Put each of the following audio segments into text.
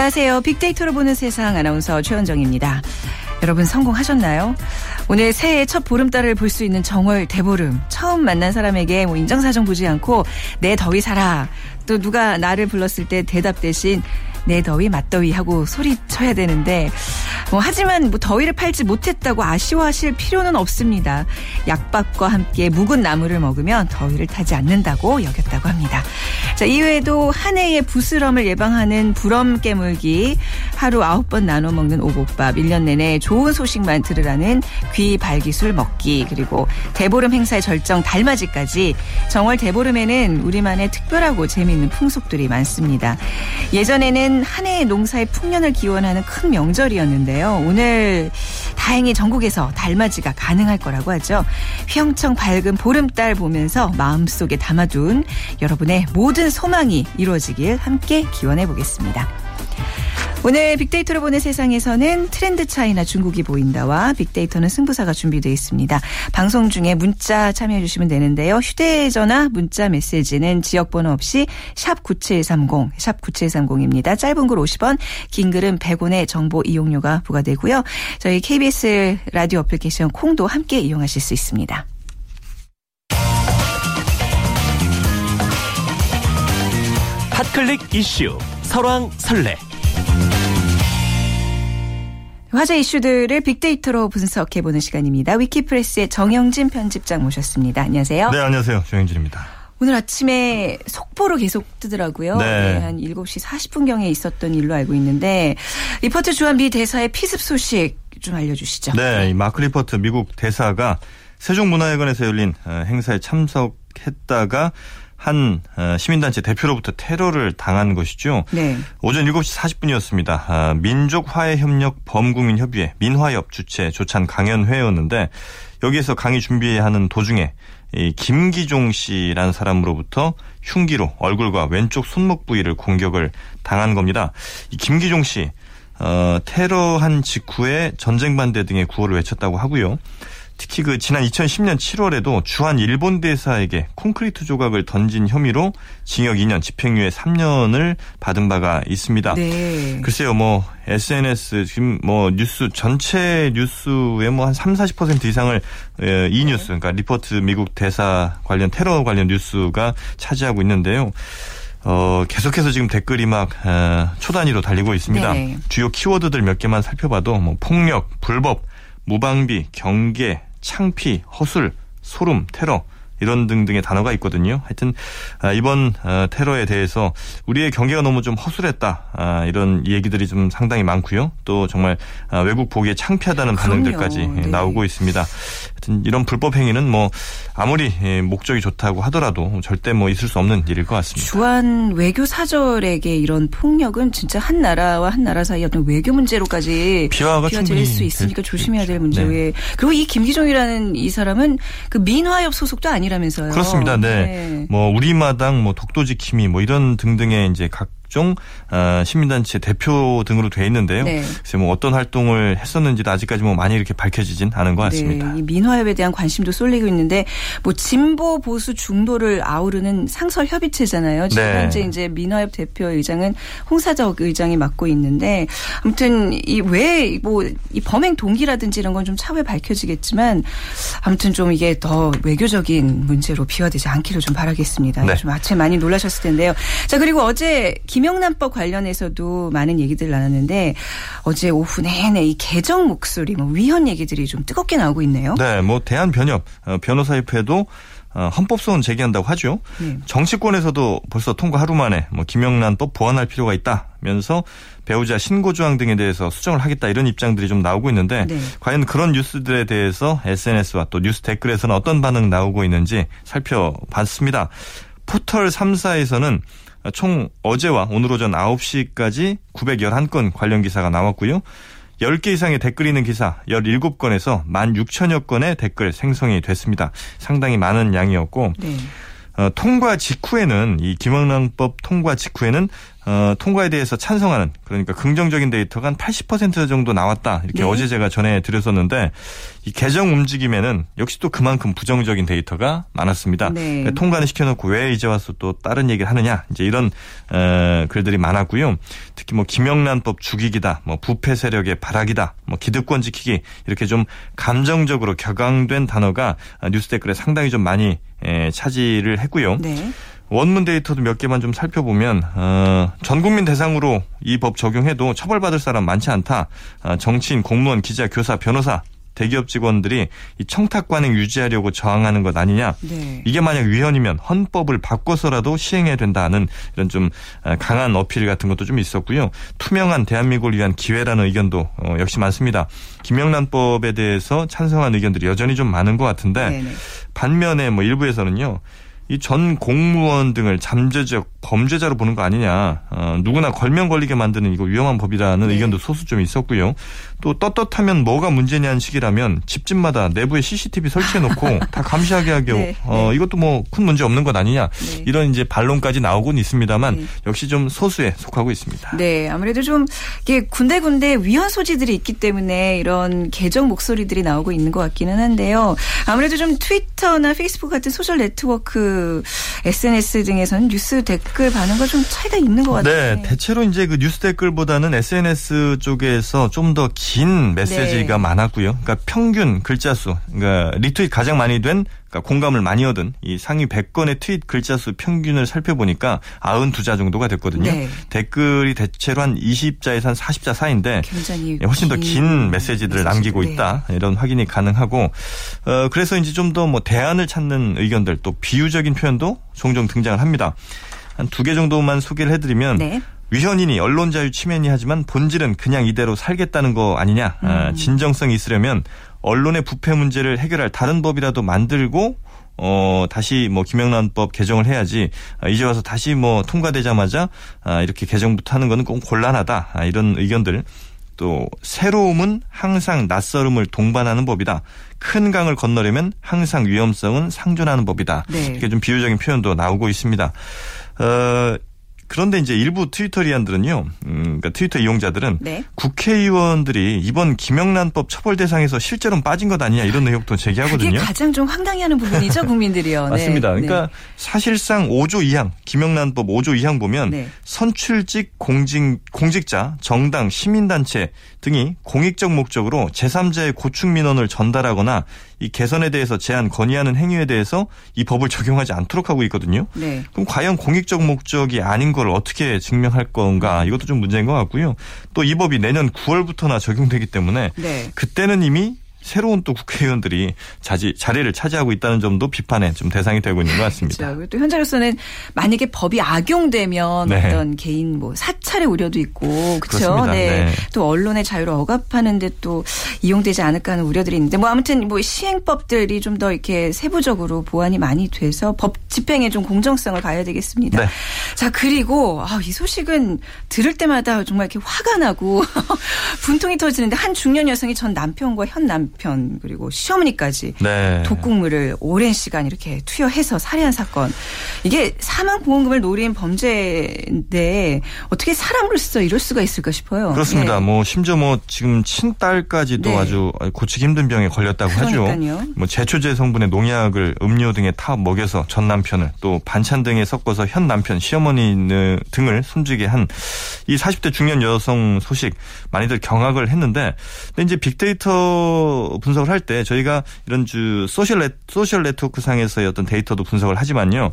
안녕하세요. 빅데이터로 보는 세상 아나운서 최현정입니다. 여러분 성공하셨나요? 오늘 새해 첫 보름달을 볼 수 있는 정월 대보름. 처음 만난 사람에게 뭐 인정사정 보지 않고 내 더위 살아. 또 누가 나를 불렀을 때 대답 대신 내 더위 맞더위 하고 소리쳐야 되는데 뭐 하지만 뭐 더위를 팔지 못했다고 아쉬워하실 필요는 없습니다. 약밥과 함께 묵은 나물을 먹으면 더위를 타지 않는다고 여겼다고 합니다. 자, 이외에도 한 해의 부스럼을 예방하는 불엄 깨물기, 하루 아홉 번 나눠 먹는 오곡밥, 1년 내내 좋은 소식만 들으라는 귀 발기술 먹기, 그리고 대보름 행사의 절정 달맞이까지 정월 대보름에는 우리만의 특별하고 재미있는 풍속들이 많습니다. 예전에는 한 해의 농사의 풍년을 기원하는 큰 명절이었는데요. 오늘 다행히 전국에서 달맞이가 가능할 거라고 하죠. 휘영청 밝은 보름달 보면서 마음속에 담아둔 여러분의 모든 소망이 이루어지길 함께 기원해 보겠습니다. 오늘 빅데이터로 보는 세상에서는 트렌드 차이나 중국이 보인다와 빅데이터는 승부사가 준비되어 있습니다. 방송 중에 문자 참여해 주시면 되는데요. 휴대전화 문자 메시지는 지역번호 없이 샵 9730, 샵 9730입니다. 짧은 글 50원, 긴 글은 100원의 정보 이용료가 부과되고요. 저희 KBS 라디오 어플리케이션 콩도 함께 이용하실 수 있습니다. 핫클릭 이슈 설왕설래 화제 이슈들을 빅데이터로 분석해보는 시간입니다. 위키프레스의 정영진 편집장 모셨습니다. 안녕하세요. 네, 안녕하세요. 정영진입니다. 오늘 아침에 속보로 계속 뜨더라고요. 네. 네, 한 7시 40분경에 있었던 일로 알고 있는데 리퍼트 주한 미 대사의 피습 소식 좀 알려주시죠. 네, 이 마크 리퍼트 미국 대사가 세종문화회관에서 열린 어, 행사에 참석했다가 한 어, 시민단체 대표로부터 테러를 당한 것이죠. 네. 오전 7시 40분이었습니다. 아, 민족화해협력 범국민협의회 민화협 주최 조찬 강연회였는데 여기에서 강의 준비하는 도중에 이 김기종 씨라는 사람으로부터 흉기로 얼굴과 왼쪽 손목 부위를 공격을 당한 겁니다. 이 김기종 씨 어, 테러한 직후에 전쟁 반대 등의 구호를 외쳤다고 하고요. 특히 그 지난 2010년 7월에도 주한 일본 대사에게 콘크리트 조각을 던진 혐의로 징역 2년, 집행유예 3년을 받은 바가 있습니다. 네. 글쎄요, 뭐 SNS 지금 뭐 뉴스 전체 뉴스의 뭐 한 3, 40% 이상을 에, 이 뉴스, 그러니까 리퍼트 미국 대사 관련 테러 관련 뉴스가 차지하고 있는데요. 어, 계속해서 지금 댓글이 막 어, 초단위로 달리고 있습니다. 네. 주요 키워드들 몇 개만 살펴봐도 뭐 폭력, 불법, 무방비, 경계, 창피, 허술, 소름, 테러 이런 등등의 단어가 있거든요. 하여튼 아, 이번 어, 테러에 대해서 우리의 경계가 너무 좀 허술했다 아, 이런 얘기들이 좀 상당히 많고요. 또 정말 아, 외국 보기에 창피하다는 그럼요. 반응들까지 네. 나오고 있습니다. 하여튼 이런 불법 행위는 뭐 아무리 예, 목적이 좋다고 하더라도 절대 뭐 있을 수 없는 일일 것 같습니다. 주한 외교 사절에게 이런 폭력은 진짜 한 나라와 한 나라 사이 어떤 외교 문제로까지 비화가 비화될 충분히 수 있으니까 될 조심해야 될. 문제에 그리고 이 김기종이라는 이 사람은 그 민화협 소속도 아니 라면서요. 그렇습니다. 네. 뭐 우리마당, 뭐 독도지킴이, 뭐 이런 등등의 이제 각 종 어, 시민단체 대표 등으로 돼 있는데요. 네. 뭐 어떤 활동을 했었는지도 아직까지 뭐 많이 이렇게 밝혀지진 않은 것 같습니다. 네, 이 민화협에 대한 관심도 쏠리고 있는데 뭐 진보 보수 중도를 아우르는 상설 협의체잖아요. 지금 네. 현재 이제 민화협 대표 의장은 홍사적 의장이 맡고 있는데 아무튼 이 왜 뭐 이 범행 동기라든지 이런 건 좀 차후에 밝혀지겠지만 아무튼 좀 이게 더 외교적인 문제로 비화되지 않기를 좀 바라겠습니다. 네. 좀 아침에 많이 놀라셨을 텐데요. 자 그리고 어제 김 영란법 관련해서도 많은 얘기들 나눴는데 어제 오후 내내 이 개정 목소리 뭐 위헌 얘기들이 좀 뜨겁게 나오고 있네요. 네, 뭐 대한 변협 어, 변호사협회도 어, 헌법소원 제기한다고 하죠. 네. 정치권에서도 벌써 통과 하루 만에 뭐 김영란법 보완할 필요가 있다면서 배우자 신고 조항 등에 대해서 수정을 하겠다 이런 입장들이 좀 나오고 있는데 네. 과연 그런 뉴스들에 대해서 SNS와 또 뉴스 댓글에서는 어떤 반응 나오고 있는지 살펴봤습니다. 포털 3사에서는 총 어제와 오늘 오전 9시까지 911건 관련 기사가 나왔고요. 10개 이상의 댓글 있는 기사 17건에서 16,000여 건의 댓글 생성이 됐습니다. 상당히 많은 양이었고 네. 어, 통과 직후에는 이 김영란법 통과 직후에는 어, 통과에 대해서 찬성하는 그러니까 긍정적인 데이터가 한 80% 정도 나왔다 이렇게 네. 어제 제가 전해 드렸었는데 이 개정 움직임에는 역시 또 그만큼 부정적인 데이터가 많았습니다. 네. 그러니까 통과는 시켜놓고 왜 이제 와서 또 다른 얘기를 하느냐 이제 이런 어, 글들이 많았고요. 특히 뭐 김영란법 죽이기다, 뭐 부패 세력의 바락이다, 뭐 기득권 지키기 이렇게 좀 감정적으로 격앙된 단어가 뉴스 댓글에 상당히 좀 많이 에, 차지를 했고요. 네. 원문 데이터도 몇 개만 좀 살펴보면 어, 전 국민 대상으로 이 법 적용해도 처벌받을 사람 많지 않다. 아, 정치인, 공무원, 기자, 교사, 변호사, 대기업 직원들이 이 청탁 관행 유지하려고 저항하는 것 아니냐. 네. 이게 만약 위헌이면 헌법을 바꿔서라도 시행해야 된다는 이런 좀 어, 강한 어필 같은 것도 좀 있었고요. 투명한 대한민국을 위한 기회라는 의견도 어, 역시 많습니다. 김영란법에 대해서 찬성한 의견들이 여전히 좀 많은 것 같은데 네네. 반면에 뭐 일부에서는요. 이 전 공무원 등을 잠재적 범죄자로 보는 거 아니냐. 어, 누구나 걸명 걸리게 만드는 이거 위험한 법이라는 네. 의견도 소수 좀 있었고요. 또 떳떳하면 뭐가 문제냐는 식이라면 집집마다 내부에 CCTV 설치해놓고 다 감시하게 하게 네, 어, 이것도 뭐 큰 문제 없는 것 아니냐. 네. 이런 이제 반론까지 나오곤 있습니다만 네. 역시 좀 소수에 속하고 있습니다. 네, 아무래도 좀 이게 군데군데 위헌 소지들이 있기 때문에 이런 개정 목소리들이 나오고 있는 것 같기는 한데요. 아무래도 좀 트위터나 페이스북 같은 소셜 네트워크 SNS 등에서는 뉴스 댓글 반응과 좀 차이가 있는 것 같아요. 네, 대체로 이제 그 뉴스 댓글보다는 SNS 쪽에서 좀더 긴 메시지가 네. 많았고요. 그러니까 평균 글자 수, 그러니까 리트윗 가장 많이 된, 그러니까 공감을 많이 얻은 이 상위 100건의 트윗 글자 수 평균을 살펴보니까 92자 정도가 됐거든요. 네. 댓글이 대체로 한 20자에서 한 40자 사이인데 예, 훨씬 더 긴 메시지들을 남기고 네. 있다 이런 확인이 가능하고 어 그래서 이제 좀 더 뭐 대안을 찾는 의견들 또 비유적인 표현도 종종 등장을 합니다. 한 두 개 정도만 소개를 해드리면 네. 위헌이니 언론 자유 침해니 하지만 본질은 그냥 이대로 살겠다는 거 아니냐. 음. 아, 진정성이 있으려면 언론의 부패 문제를 해결할 다른 법이라도 만들고 어, 다시 뭐 김영란법 개정을 해야지 아, 이제 와서 다시 뭐 통과되자마자 아, 이렇게 개정부터 하는 거는 꼭 곤란하다. 아, 이런 의견들. 또 새로움은 항상 낯설음을 동반하는 법이다. 큰 강을 건너려면 항상 위험성은 상존하는 법이다. 네. 이렇게 좀 비유적인 표현도 나오고 있습니다. 어, 그런데 이제 일부 트위터리안들은요, 음, 그러니까 트위터 이용자들은 네. 국회의원들이 이번 김영란법 처벌 대상에서 실제로는 빠진 것 아니냐 이런 의혹도 제기하거든요. 가장 좀 황당해하는 부분이죠, 국민들이요. 네. 맞습니다. 네. 그러니까 사실상 5조 2항, 김영란법 5조 2항 보면 네. 선출직 공직, 공직자, 정당, 시민단체 등이 공익적 목적으로 제3자의 고충 민원을 전달하거나 이 개선에 대해서 제한 건의하는 행위에 대해서 이 법을 적용하지 않도록 하고 있거든요. 네. 그럼 과연 공익적 목적이 아닌 걸 어떻게 증명할 건가 이것도 좀 문제인 것 같고요. 또 이 법이 내년 9월부터나 적용되기 때문에 네. 그때는 이미 새로운 또 국회의원들이 자지, 자리를 차지하고 있다는 점도 비판의 좀 대상이 되고 있는 것 같습니다. 그렇죠. 또 현재로서는 만약에 법이 악용되면 네. 어떤 개인 뭐 사찰의 우려도 있고 그렇죠. 그렇습니다. 네. 또 언론의 자유를 억압하는데 또 이용되지 않을까 하는 우려들이 있는데 뭐 아무튼 뭐 시행법들이 좀 더 이렇게 세부적으로 보완이 많이 돼서 법 집행에 좀 공정성을 가야 되겠습니다. 네. 자 그리고 아, 이 소식은 들을 때마다 정말 이렇게 화가 나고 분통이 터지는데 한 중년 여성이 전 남편과 현 남편 그리고 시어머니까지 네. 독극물을 오랜 시간 이렇게 투여해서 살해한 사건. 이게 사망 보험금을 노린 범죄인데 어떻게 사람으로서 이럴 수가 있을까 싶어요. 그렇습니다. 예. 뭐 심지어 뭐 지금 친딸까지도 네. 아주 고치기 힘든 병에 걸렸다고 하죠. 그러니까요. 뭐 제초제 성분의 농약을 음료 등에 타 먹여서 전 남편을 또 반찬 등에 섞어서 현 남편 시어머니 등을 숨지게 한 이 40대 중년 여성 소식 많이들 경악을 했는데 근데 이제 빅데이터 분석을 할 때 저희가 이런 주 소셜 네, 소셜 네트워크 상에서의 어떤 데이터도 분석을 하지만요.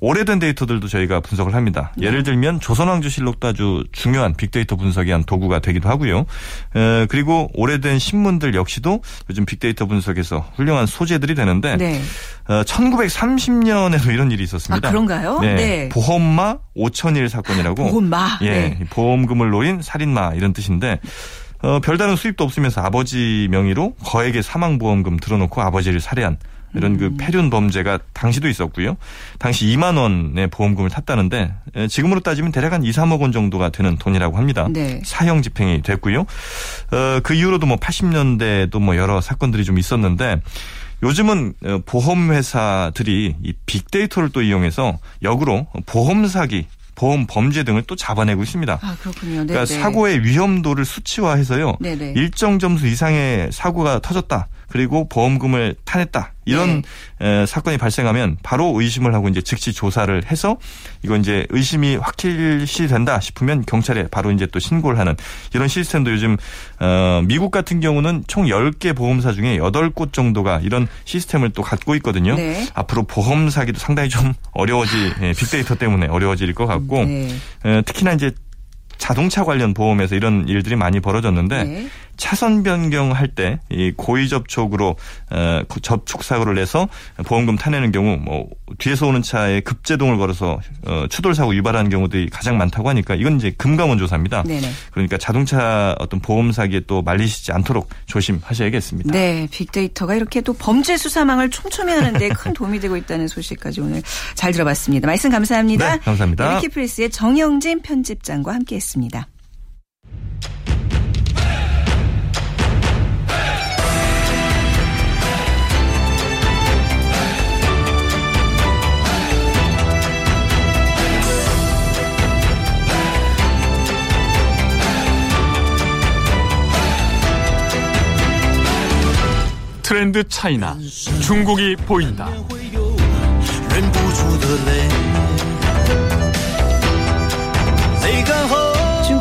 오래된 데이터들도 저희가 분석을 합니다. 네. 예를 들면 조선왕조실록도 아주 중요한 빅데이터 분석의 한 도구가 되기도 하고요. 에, 그리고 오래된 신문들 역시도 요즘 빅데이터 분석에서 훌륭한 소재들이 되는데 네. 어, 1930년에도 이런 일이 있었습니다. 아, 그런가요? 네. 네. 보험마 5천일 사건이라고. 보험마. 예, 네. 보험금을 노린 살인마 이런 뜻인데 어, 별다른 수입도 없으면서 아버지 명의로 거액의 사망보험금 들어놓고 아버지를 살해한 이런 음. 그 폐륜 범죄가 당시도 있었고요. 당시 2만 원의 보험금을 탔다는데 에, 지금으로 따지면 대략 한 2, 3억 원 정도가 되는 돈이라고 합니다. 네. 사형 집행이 됐고요. 어, 그 이후로도 뭐 80년대도 뭐 여러 사건들이 좀 있었는데 요즘은 어, 보험 회사들이 이 빅데이터를 또 이용해서 역으로 보험 사기 보험 범죄 등을 또 잡아내고 있습니다. 아, 그렇군요. 그러니까 사고의 위험도를 수치화해서요. 네네. 일정 점수 이상의 사고가 터졌다. 그리고 보험금을 타냈다. 이런 네. 사건이 발생하면 바로 의심을 하고 이제 즉시 조사를 해서 이거 이제 의심이 확실시 된다 싶으면 경찰에 바로 이제 또 신고를 하는 이런 시스템도 요즘 어 미국 같은 경우는 총 10개 보험사 중에 8곳 정도가 이런 시스템을 또 갖고 있거든요. 네. 앞으로 보험 사기도 상당히 좀 어려워질 예, 빅데이터 때문에 어려워질 것 같고 네. 특히나 이제 자동차 관련 보험에서 이런 일들이 많이 벌어졌는데 네. 차선 변경할 때 이 고의 접촉으로 어, 접촉 사고를 내서 보험금 타내는 경우 뭐 뒤에서 오는 차에 급제동을 걸어서 어, 추돌 사고 유발하는 경우들이 가장 많다고 하니까 이건 이제 금감원 조사입니다. 네네. 그러니까 자동차 어떤 보험 사기에 또 말리시지 않도록 조심하셔야겠습니다. 네, 빅데이터가 이렇게 또 범죄 수사망을 촘촘히 하는데 큰 도움이 되고 있다는 소식까지 오늘 잘 들어봤습니다. 말씀 감사합니다. 네, 감사합니다. 위키프레스의 정영진 편집장과 함께했습니다. 트렌드 차이나 중국이 보인다.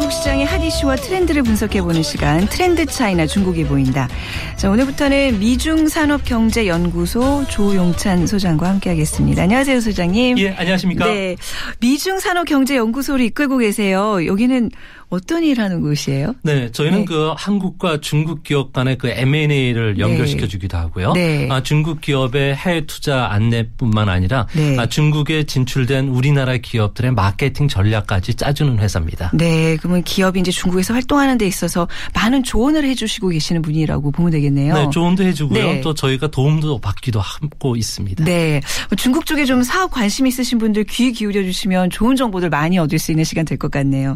중국 시장의 핫 이슈와 트렌드를 분석해보는 시간 트렌드 차이나 중국이 보인다. 자 오늘부터는 미중산업경제연구소 조용찬 소장과 함께하겠습니다. 안녕하세요 소장님. 예 안녕하십니까. 네 미중산업경제연구소를 이끌고 계세요. 여기는 어떤 일 하는 곳이에요? 네, 저희는 네. 그 한국과 중국 기업 간의 그 M&A를 연결시켜 네. 주기도 하고요. 네. 아, 중국 기업의 해외 투자 안내뿐만 아니라 네. 아, 중국에 진출된 우리나라 기업들의 마케팅 전략까지 짜주는 회사입니다. 네, 그러 면 기업이 이제 중국에서 활동하는 데 있어서 많은 조언을 해 주시고 계시는 분이라고 보면 되겠네요. 네, 조언도 해 주고요. 네. 또 저희가 도움도 받기도 하고 있습니다. 네. 뭐 중국 쪽에 좀 사업 관심 있으신 분들 귀 기울여 주시면 좋은 정보들 많이 얻을 수 있는 시간 될 것 같네요.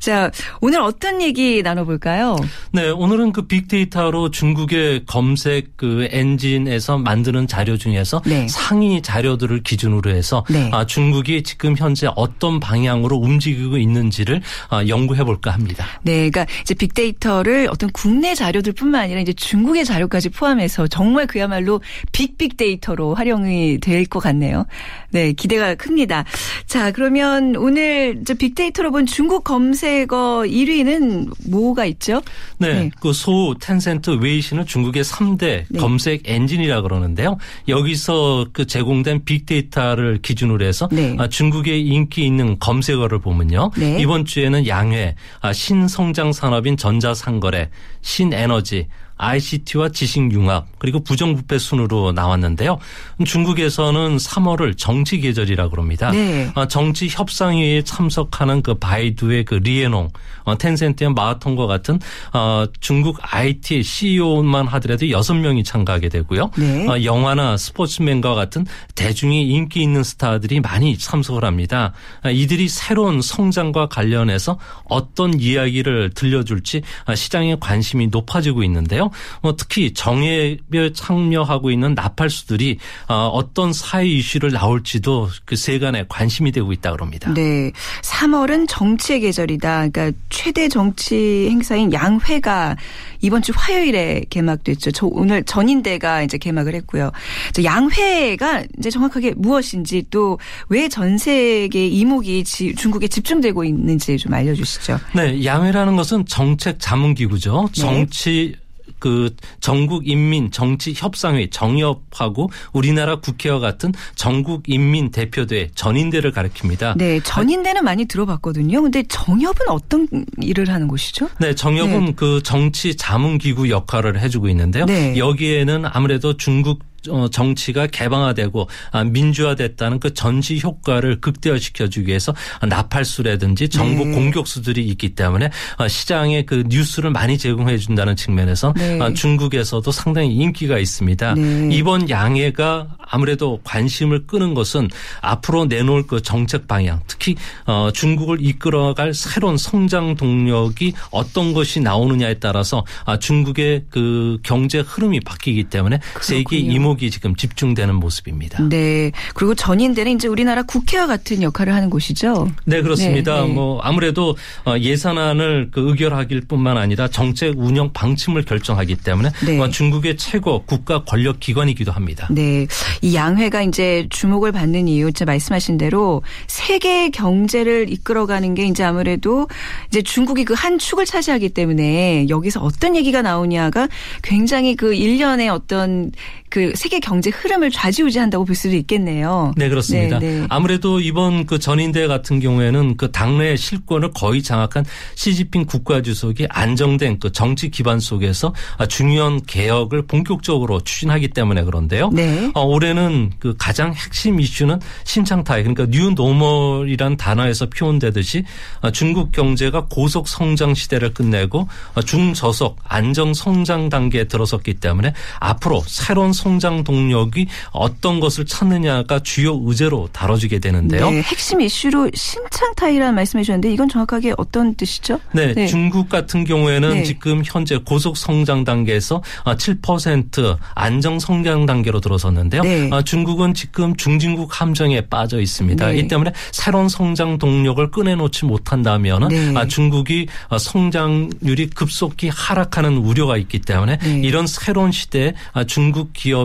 자, 오늘 어떤 얘기 나눠볼까요? 네, 오늘은 그 빅데이터로 중국의 검색 그 엔진에서 만드는 자료 중에서 네. 상위 자료들을 기준으로 해서 네. 아, 중국이 지금 현재 어떤 방향으로 움직이고 있는지를 아, 연구해 볼까 합니다. 네, 그러니까 이제 빅데이터를 어떤 국내 자료들뿐만 아니라 이제 중국의 자료까지 포함해서 정말 그야말로 빅빅데이터로 활용이 될 것 같네요. 네, 기대가 큽니다. 자, 그러면 오늘 저 빅데이터로 본 중국 검색어 1위는 뭐가 있죠? 네, 네. 그 소우, 텐센트, 웨이시는 중국의 3대 네. 검색 엔진이라 그러는데요. 여기서 그 제공된 빅데이터를 기준으로 해서 네. 아, 중국의 인기 있는 검색어를 보면요. 네. 이번 주에는 양회, 아, 신성장 산업인 전자상거래, 신에너지, ICT와 지식융합 그리고 부정부패 순으로 나왔는데요. 중국에서는 3월을 정치 계절이라고 그럽니다. 네. 어, 정치 협상회에 참석하는 그 바이두의 그 리에농, 어, 텐센트의 마하통과 같은 어, 중국 IT CEO만 하더라도 6명이 참가하게 되고요. 네. 영화나 스포츠맨과 같은 대중이 인기 있는 스타들이 많이 참석을 합니다. 이들이 새로운 성장과 관련해서 어떤 이야기를 들려줄지 시장의 관심이 높아지고 있는데요. 뭐 특히 정예에 참여하고 있는 나팔수들이 어, 어떤 사회 이슈를 나올지도 그 세간에 관심이 되고 있다 그럽니다. 네. 3월은 정치의 계절이다. 그러니까 최대 정치 행사인 양회가 이번 주 화요일에 개막됐죠. 저 오늘 전인대가 이제 개막을 했고요. 양회가 이제 정확하게 무엇인지 또 왜 전 세계 이목이 중국에 집중되고 있는지 좀 알려주시죠. 네, 양회라는 것은 정책 자문기구죠. 네. 정치 그 전국 인민 정치 협상회 정협하고 우리나라 국회와 같은 전국 인민 대표대 전인대를 가리킵니다. 네, 전인대는 많이 들어봤거든요. 근데 정협은 어떤 일을 하는 곳이죠? 네, 정협은 네. 그 정치 자문 기구 역할을 해주고 있는데요. 네. 여기에는 아무래도 중국 어, 정치가 개방화되고 아, 민주화됐다는 그 전시 효과를 극대화시켜주기 위해서 나팔수라든지 정부 네. 공격수들이 있기 때문에 어, 시장에 그 뉴스를 많이 제공해 준다는 측면에서 네. 어, 중국에서도 상당히 인기가 있습니다. 네. 이번 양해가 아무래도 관심을 끄는 것은 앞으로 내놓을 그 정책 방향 특히 중국을 이끌어갈 새로운 성장 동력이 어떤 것이 나오느냐에 따라서 아, 중국의 그 경제 흐름이 바뀌기 때문에 그렇군요. 세계 이모 굴욕이 지금 집중되는 모습입니다. 네. 그리고 전인대는 이제 우리나라 국회와 같은 역할을 하는 곳이죠. 네, 그렇습니다. 네, 네. 뭐 아무래도 어, 예산안을 그 의결하길 뿐만 아니라 정책 운영 방침을 결정하기 때문에 네. 어, 중국의 최고 국가 권력 기관이기도 합니다. 네. 이 양회가 이제 주목을 받는 이유, 제 말씀하신 대로 세계 경제를 이끌어가는 게 이제 아무래도 이제 중국이 그 한 축을 차지하기 때문에 여기서 어떤 얘기가 나오냐가 굉장히 그 일련의 어떤 그 세계 경제 흐름을 좌지우지한다고 볼 수도 있겠네요. 네, 그렇습니다. 네, 네. 아무래도 이번 그 전인대 같은 경우에는 그 당내 실권을 거의 장악한 시진핑 국가주석이 안정된 그 정치 기반 속에서 중요한 개혁을 본격적으로 추진하기 때문에 그런데요. 네. 어, 올해는 그 가장 핵심 이슈는 신창타이 그러니까 new normal이란 단어에서 표현되듯이 어, 중국 경제가 고속 성장 시대를 끝내고 어, 중저속 안정 성장 단계에 들어섰기 때문에 앞으로 새로운 성장 동력이 어떤 것을 찾느냐가 주요 의제로 다뤄지게 되는데요. 네, 핵심 이슈로 신창 타이라는 말씀해 주셨는데 이건 정확하게 어떤 뜻이죠? 네, 네. 중국 같은 경우에는 네. 지금 현재 고속 성장 단계에서 7% 안정 성장 단계로 들어섰는데요. 네. 아, 중국은 지금 중진국 함정에 빠져 있습니다. 네. 이 때문에 새로운 성장 동력을 꺼내놓지 못한다면 네. 아, 중국이 성장률이 급속히 하락하는 우려가 있기 때문에 네. 이런 새로운 시대에 아, 중국 기업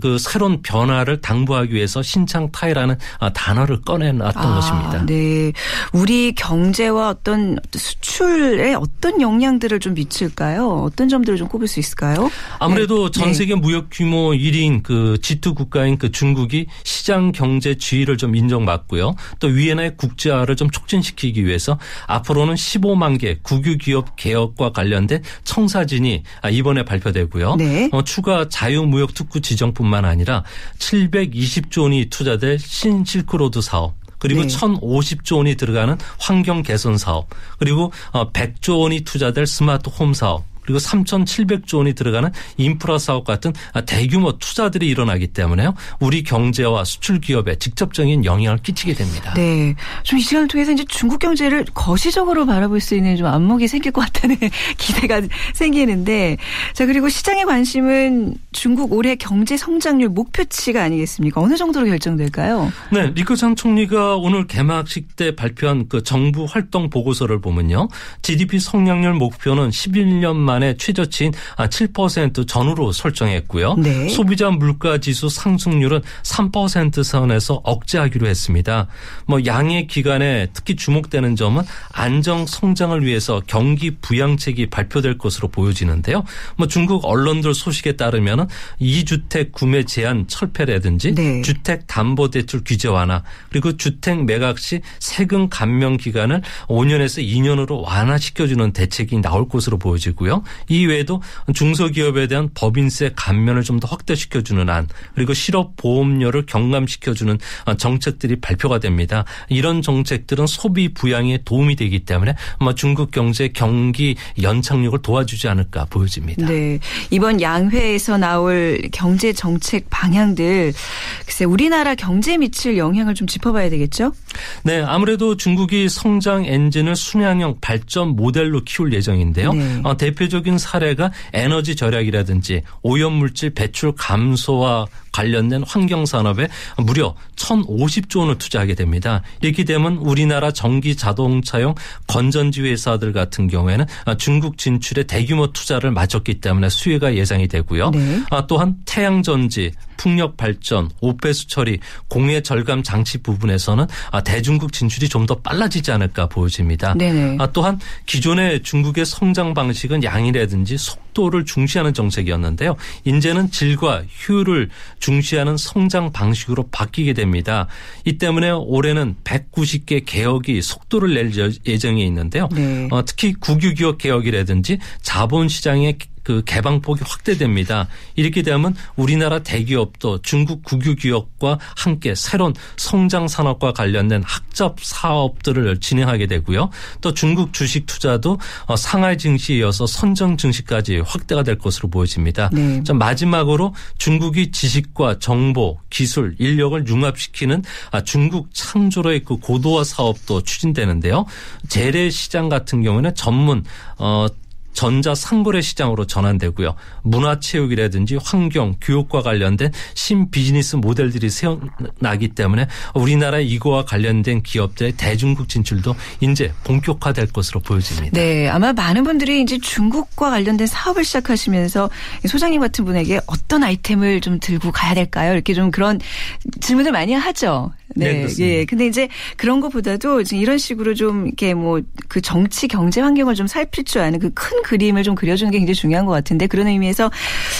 그 새로운 변화를 당부하기 위해서 신창타이라는 아, 단어를 꺼내놨던 아, 것입니다. 네. 우리 경제와 어떤 수출에 어떤 영향들을 좀 미칠까요? 어떤 점들을 좀 꼽을 수 있을까요? 아무래도 네. 전 세계 네. 무역 규모 1위인 그 G2 국가인 그 중국이 시장 경제 지위를 좀 인정받고요. 또 위엔화의 국제화를 좀 촉진시키기 위해서 앞으로는 15만 개 국유 기업 개혁과 관련된 청사진이 아, 이번에 발표되고요. 네. 어, 추가 자유무역 특구 지정뿐만 아니라 720조 원이 투자될 신실크로드 사업 그리고 네. 1,050조 원이 들어가는 환경 개선 사업 그리고 100조 어, 원이 투자될 스마트 홈 사업 그리고 3,700조 원이 들어가는 인프라 사업 같은 대규모 투자들이 일어나기 때문에요. 우리 경제와 수출 기업에 직접적인 영향을 끼치게 됩니다. 네. 좀 이 시간을 통해서 이제 중국 경제를 거시적으로 바라볼 수 있는 좀 안목이 생길 것 같다는 기대가 생기는데 자, 그리고 시장의 관심은 중국 올해 경제 성장률 목표치가 아니겠습니까? 어느 정도로 결정될까요? 네. 리커창 총리가 오늘 개막식 때 발표한 그 정부 활동 보고서를 보면요. GDP 성장률 목표는 11년 만에 만에 최저치인 7% 전후로 설정했고요. 네. 소비자 물가 지수 상승률은 3% 선에서 억제하기로 했습니다. 뭐 양의 기간에 특히 주목되는 점은 안정 성장을 위해서 경기 부양책이 발표될 것으로 보여지는데요. 뭐 중국 언론들 소식에 따르면은 2주택 구매 제한 철폐라든지 네. 주택 담보 대출 규제 완화 그리고 주택 매각 시 세금 감면 기간을 5년에서 2년으로 완화시켜주는 대책이 나올 것으로 보여지고요. 이외에도 중소기업에 대한 법인세 감면을 좀 더 확대시켜주는 안 그리고 실업보험료를 경감시켜주는 정책들이 발표가 됩니다. 이런 정책들은 소비 부양에 도움이 되기 때문에 아마 중국 경제 경기 연착륙을 도와주지 않을까 보여집니다. 네. 이번 양회에서 나올 경제 정책 방향들 글쎄 우리나라 경제에 미칠 영향을 좀 짚어봐야 되겠죠? 네. 아무래도 중국이 성장 엔진을 순양형 발전 모델로 키울 예정인데요. 네. 어, 대표적인 대표적인 사례가 에너지 절약이라든지 오염물질 배출 감소와 관련된 환경 산업에 무려 1,050조 원을 투자하게 됩니다. 이렇게 되면 우리나라 전기 자동차용 건전지 회사들 같은 경우에는 중국 진출에 대규모 투자를 마쳤기 때문에 수혜가 예상이 되고요. 네. 아, 또한 태양 전지, 풍력 발전, 오폐수 처리, 공해 절감 장치 부분에서는 아, 대중국 진출이 좀 더 빨라지지 않을까 보여집니다. 네 또한 기존의 중국의 성장 방식은 양이라든지 속 도를 중시하는 정책이었는데요. 이제는 질과 효율을 중시하는 성장 방식으로 바뀌게 됩니다. 이 때문에 올해는 190개 개혁이 속도를 낼 예정이 있는데요. 네. 어, 특히 국유기업 개혁이라든지 자본시장의 그 개방폭이 확대됩니다. 이렇게 되면 우리나라 대기업도 중국 국유 기업과 함께 새로운 성장 산업과 관련된 학접 사업들을 진행하게 되고요. 또 중국 주식 투자도 어, 상하이 증시에 이어서 선정 증시까지 확대가 될 것으로 보여집니다. 네. 마지막으로 중국이 지식과 정보, 기술, 인력을 융합시키는 아, 중국 창조로의 그 고도화 사업도 추진되는데요. 재래 시장 같은 경우는 전문 어 전자 상거래 시장으로 전환되고요. 문화체육이라든지 환경, 교육과 관련된 신비즈니스 모델들이 세어나기 때문에 우리나라 이거와 관련된 기업들의 대중국 진출도 이제 본격화될 것으로 보여집니다. 네, 아마 많은 분들이 이제 중국과 관련된 사업을 시작하시면서 소장님 같은 분에게 어떤 아이템을 좀 들고 가야 될까요? 이렇게 좀 그런 질문을 많이 하죠. 네, 네 예. 근데 이제 그런 것보다도 이런 식으로 좀 이렇게 뭐 그 정치 경제 환경을 좀 살필 줄 아는 그큰 그림을 좀 그려주는 게 굉장히 중요한 것 같은데 그런 의미에서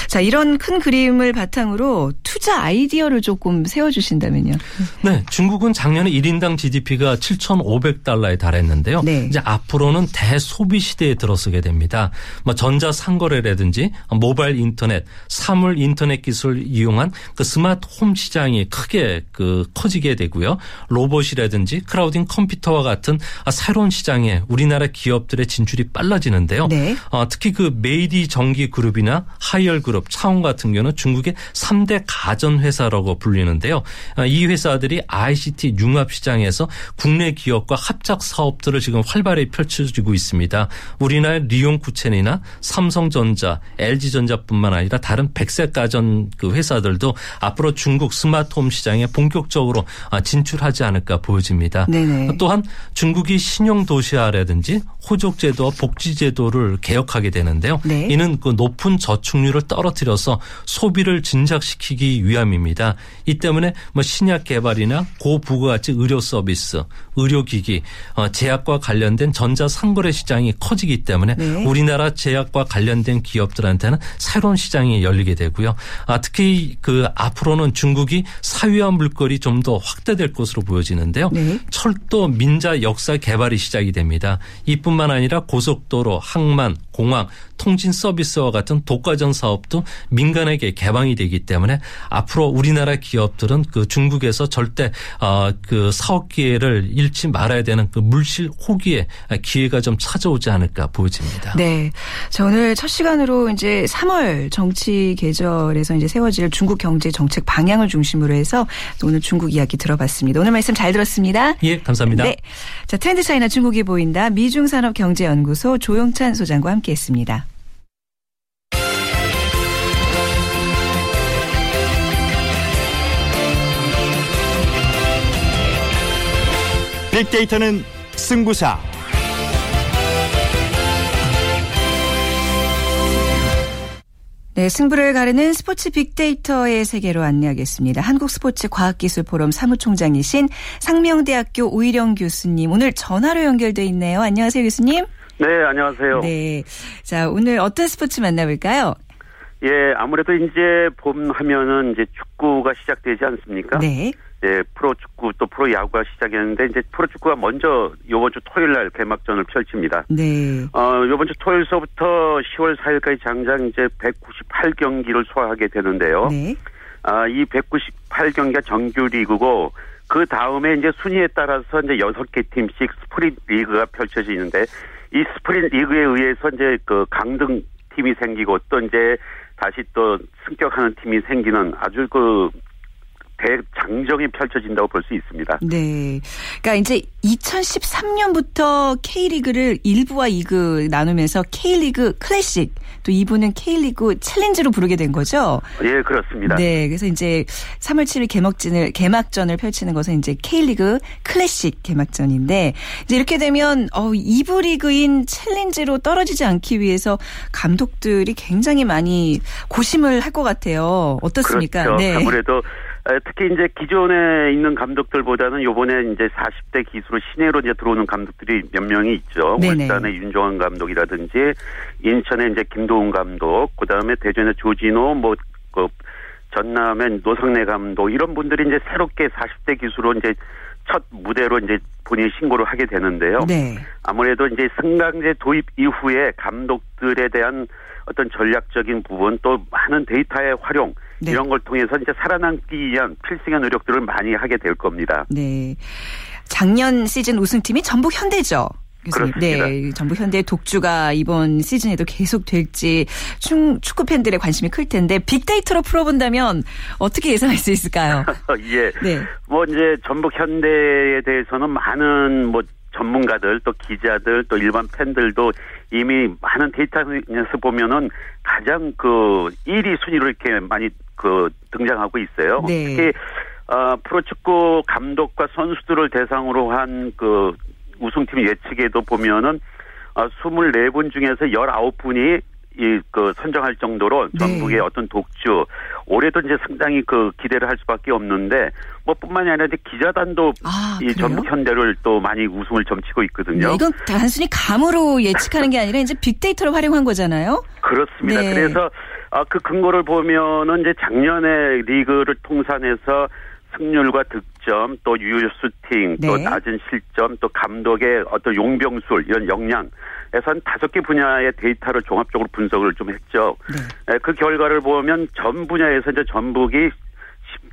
자 이런 큰 그림을 바탕으로 투자 아이디어를 조금 세워주신다면요. 네, 중국은 작년에 1인당 GDP가 7,500달러에 달했는데요. 네. 이제 앞으로는 대소비 시대에 들어서게 됩니다. 뭐 전자 상거래라든지 모바일 인터넷, 사물 인터넷 기술 이용한 그 smart home 시장이 크게 그 커지게 되고요. 로봇이라든지 clouding 컴퓨터와 같은 새로운 시장에 우리나라 기업들의 진출이 빨라지는데요. 네. 어, 특히 그 메이디 전기 그룹이나 하이얼 그룹, 차원 같은 경우는 중국의 3대 가전 회사라고 불리는데요. 어, 이 회사들이 ICT 융합 시장에서 국내 기업과 합작 사업들을 지금 활발히 펼쳐지고 있습니다. 우리나라 리용 구첸이나 삼성전자, LG전자뿐만 아니라 다른 백색 가전 그 회사들도 앞으로 중국 스마트홈 시장에 본격적으로 아, 진출하지 않을까 보여집니다. 네네. 또한 중국이 신용 도시화라든지 호적 제도와 복지 제도를 개혁하게 되는데요. 네. 이는 그 높은 저축률을 떨어뜨려서 소비를 진작시키기 위함입니다. 이 때문에 뭐 신약 개발이나 고부가가치 의료 서비스, 의료기기, 어, 제약과 관련된 전자 상거래 시장이 커지기 때문에 네. 우리나라 제약과 관련된 기업들한테는 새로운 시장이 열리게 되고요. 아, 특히 그 앞으로는 중국이 사유화 물거리 좀 더 확대될 것으로 보여지는데요. 네. 철도 민자 역사 개발이 시작이 됩니다. 이뿐만 아니라 고속도로, 항만, 공항, 통신 서비스와 같은 독과점 사업도 민간에게 개방이 되기 때문에 앞으로 우리나라 기업들은 그 중국에서 절대 어그 사업 기회를 잃지 말아야 되는 그 물실 호기에 기회가 좀 찾아오지 않을까 보여집니다. 네. 자, 오늘 첫 시간으로 이제 3월 정치 계절에서 이제 세워질 중국 경제 정책 방향을 중심으로 해서 오늘 중국 이야기 들어봤습니다. 오늘 말씀 잘 들었습니다. 예, 감사합니다. 네. 자, 트렌드 차이나 중국이 보인다. 미중산업경제연구소 조용찬 소장 과 함께 했습니다. 빅데이터는 승부사. 네, 승부를 가르는 스포츠 빅데이터의 세계로 안내하겠습니다. 한국스포츠과학기술포럼 사무총장이신 상명대학교 오일영 교수님 오늘 전화로 연결돼 있네요. 안녕하세요, 교수님. 네, 안녕하세요. 네. 자, 오늘 어떤 스포츠 만나볼까요? 예, 아무래도 이제 봄 하면은 이제 축구가 시작되지 않습니까? 네. 예, 프로축구 또 프로야구가 시작했는데 이제 프로축구가 먼저 요번 주 토요일 날 개막전을 펼칩니다. 네. 어, 요번 주 토요일서부터 10월 4일까지 장장 이제 198경기를 소화하게 되는데요. 네. 아, 이 198경기가 정규 리그고 그 다음에 이제 순위에 따라서 이제 6개 팀씩 split 리그가 펼쳐지는데 이 split 리그에 의해서 이제 그 강등 팀이 생기고 또 이제 다시 또 승격하는 팀이 생기는 아주 그 대장정이 펼쳐진다고 볼 수 있습니다. 네. 그러니까 이제 2013년부터 K리그를 1부와 2부 나누면서 K리그 클래식 또 2부는 K리그 챌린지로 부르게 된 거죠? 예, 그렇습니다. 네. 그래서 이제 3월 7일 개막전을 개막전을 펼치는 것은 이제 K리그 클래식 개막전인데 이제 이렇게 되면 어 2부 리그인 챌린지로 떨어지지 않기 위해서 감독들이 굉장히 많이 고심을 할 것 같아요. 어떻습니까? 그렇죠. 네. 아무래도 특히 이제 기존에 있는 감독들보다는 요번에 이제 40대 기수로 신예로 이제 들어오는 감독들이 몇 명이 있죠. 네네. 울산의 윤정환 감독이라든지 인천의 이제 김도훈 감독, 그 다음에 대전의 조진호, 뭐, 그, 전남의 노상래 감독, 이런 분들이 이제 새롭게 40대 기수로 이제 첫 무대로 이제 본인 신고를 하게 되는데요. 네. 아무래도 이제 승강제 도입 이후에 감독들에 대한 어떤 전략적인 부분 또 많은 데이터의 활용 네. 이런 걸 통해서 이제 살아남기 위한 필승의 노력들을 많이 하게 될 겁니다. 네. 작년 시즌 우승팀이 전북 현대죠. 그렇습니다. 네, 전북 현대 독주가 이번 시즌에도 계속 될지 축구 팬들의 관심이 클 텐데 빅데이터로 풀어본다면 어떻게 예상할 수 있을까요? 예. 네. 뭐 이제 전북 현대에 대해서는 많은 뭐 전문가들 또 기자들 또 일반 팬들도 이미 많은 데이터에서 보면은 가장 그 1위 순위로 이렇게 많이 그 등장하고 있어요. 네. 특히 어, 프로축구 감독과 선수들을 대상으로 한 그 우승팀 예측에도 보면은 어, 24분 중에서 19분이 이그 선정할 정도로 네. 전북의 어떤 독주 올해도 이제 상당히 그 기대를 할 수밖에 없는데 뭐 뿐만이 아니라 이제 기자단도 아, 이 전북 현대를 또 많이 우승을 점치고 있거든요. 네, 이건 단순히 감으로 예측하는 게 아니라 이제 빅데이터를 활용한 거잖아요. 그렇습니다. 네. 그래서 아, 그 근거를 보면은 이제 작년에 리그를 통산해서 승률과 득점, 또 유효 슈팅, 네. 또 낮은 실점, 또 감독의 어떤 용병술 이런 역량 한 다섯 개 분야의 데이터를 종합적으로 분석을 좀 했죠. 네. 그 결과를 보면 전 분야에서 이제 전북이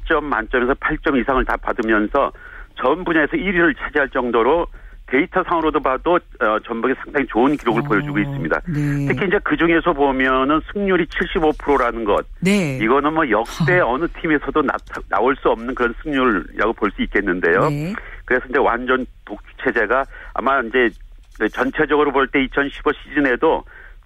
10점 만점에서 8점 이상을 다 받으면서 전 분야에서 1위를 차지할 정도로 데이터 상으로도 봐도 어, 전북이 상당히 좋은 기록을 어, 보여주고 있습니다. 네. 특히 이제 그 중에서 보면은 승률이 75%라는 것. 네. 이거는 뭐 역대 어. 느 팀에서도 나, 나올 수 없는 그런 승률이라고 볼 수 있겠는데요. 네. 그래서 이제 완전 독주 체제가 아마 이제 전체적으로 볼 때 2015 시즌에도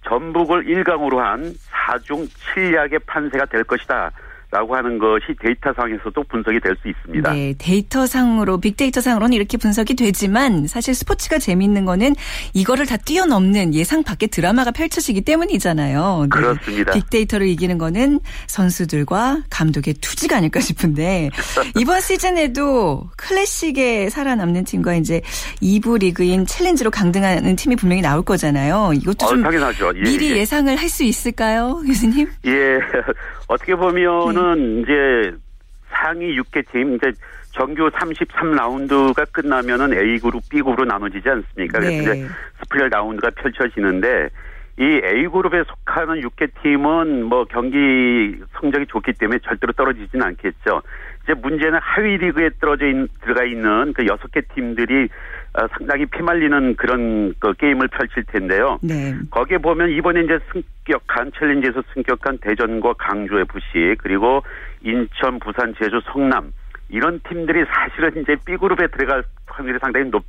전북을 1강으로 한 4중 7약의 판세가 될 것이다. 라고 하는 것이 데이터상에서도 분석이 될 수 있습니다. 네, 데이터상으로 빅데이터상으로는 이렇게 분석이 되지만 사실 스포츠가 재미있는 거는 이거를 다 뛰어넘는 예상 밖의 드라마가 펼쳐지기 때문이잖아요. 네. 그렇습니다. 빅데이터를 이기는 거는 선수들과 감독의 투지가 아닐까 싶은데 이번 시즌에도 클래식에 살아남는 팀과 이제 2부 리그인 챌린지로 강등하는 팀이 분명히 나올 거잖아요. 이것도 좀 어, 당연하죠. 예, 미리 예. 상을 할 수 있을까요, 교수님? 예. 어떻게 보면은 네. 이제 상위 6개 팀 이제 정규 33라운드가 끝나면은 A그룹, B그룹으로 나눠지지 않습니까? 그래서 네. 이제 split 라운드가 펼쳐지는데 이 A그룹에 속하는 6개 팀은 뭐 경기 성적이 좋기 때문에 절대로 떨어지지는 않겠죠. 이제 문제는 하위 리그에 떨어져 있, 들어가 있는 그 6개 팀들이 어, 상당히 피말리는 그런 그 게임을 펼칠 텐데요. 네. 거기에 보면 이번에 이제 승격한 챌린지에서 승격한 대전과 강주 FC 그리고 인천, 부산, 제주, 성남 이런 팀들이 사실은 이제 B그룹에 들어갈 확률이 상당히 높,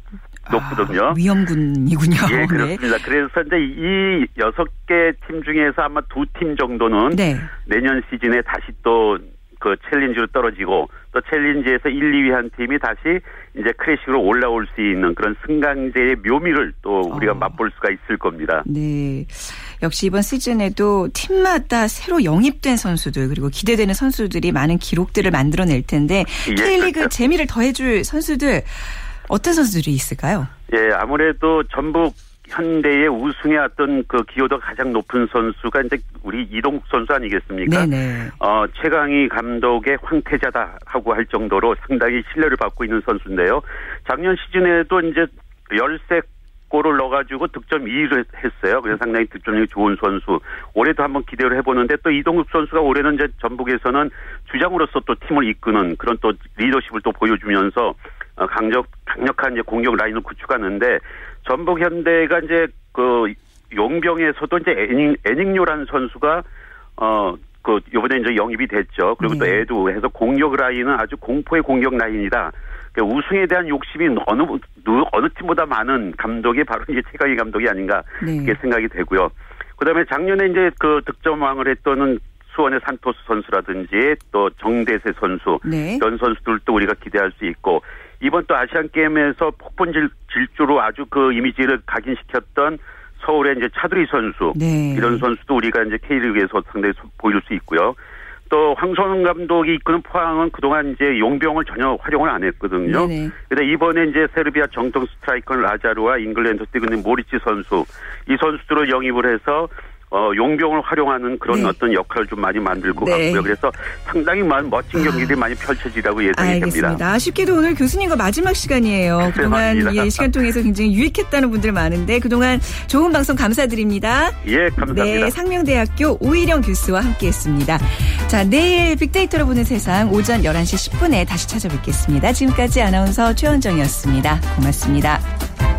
높거든요. 아, 위험군이군요. 예, 네. 그렇습니다. 네. 그래서 이제 이 여섯 개 팀 중에서 아마 두 팀 정도는 네. 내년 시즌에 다시 또 그 챌린지로 떨어지고 또 챌린지에서 1, 2위 한 팀이 다시 이제 클래식으로 올라올 수 있는 그런 승강제의 묘미를 또 우리가 어. 맛볼 수가 있을 겁니다. 네. 역시 이번 시즌에도 팀마다 새로 영입된 선수들 그리고 기대되는 선수들이 많은 기록들을 만들어낼 텐데 예, K리그 그렇죠. 재미를 더해줄 선수들 어떤 선수들이 있을까요? 예, 아무래도 전북 현대의 우승의 어떤 그 기여도 가장 높은 선수가 이제 우리 이동국 선수 아니겠습니까? 네네. 어, 최강희 감독의 황태자다 하고 할 정도로 상당히 신뢰를 받고 있는 선수인데요. 작년 시즌에도 이제 13골을 넣어가지고 득점 2위를 했어요. 그래서 상당히 득점력이 좋은 선수. 올해도 한번 기대를 해보는데 또 이동국 선수가 올해는 이제 전북에서는 주장으로서 또 팀을 이끄는 그런 또 리더십을 또 보여주면서 어, 강력 강력한 이제 공격 라인을 구축하는데 전북 현대가 이제 그 용병에서도 이제 애닝 애닝요라는 선수가 어 그 요번에 이제 영입이 됐죠. 그리고 네. 또 애도 해서 공격 라인은 아주 공포의 공격 라인이다. 그러니까 우승에 대한 욕심이 어느 어느 팀보다 많은 감독이 바로 이제 최강희 감독이 아닌가 네. 그렇게 생각이 되고요. 그다음에 작년에 이제 그 득점왕을 했던 수원의 산토스 선수라든지 또 정대세 선수 네. 이런 선수들도 우리가 기대할 수 있고 이번 또 아시안 게임에서 폭풍 질, 질주로 아주 그 이미지를 각인시켰던 서울의 이제 차두리 선수 네. 이런 선수도 우리가 이제 K리그에서 상당히 보일 수 있고요. 또 황선홍 감독이 이끄는 포항은 그동안 이제 용병을 전혀 활용을 안 했거든요. 그런데 이번에 이제 세르비아 정통 스트라이커 라자르와 잉글랜드 뛰고 있는 모리치 선수 이 선수들을 영입을 해서 어, 용병을 활용하는 그런 네. 어떤 역할을 좀 많이 만들 것 네. 같고요. 그래서 상당히 멋진 경기들이 아. 많이 펼쳐지라고 예상이 알겠습니다. 됩니다. 아쉽게도 오늘 교수님과 마지막 시간이에요. 그동안 이 시간 통해서 굉장히 유익했다는 분들 많은데 그동안 좋은 방송 감사드립니다. 예, 감사합니다. 네, 상명대학교 오일영 교수와 함께했습니다. 자, 내일 빅데이터로 보는 세상 오전 11시 10분에 다시 찾아뵙겠습니다. 지금까지 아나운서 최원정이었습니다. 고맙습니다.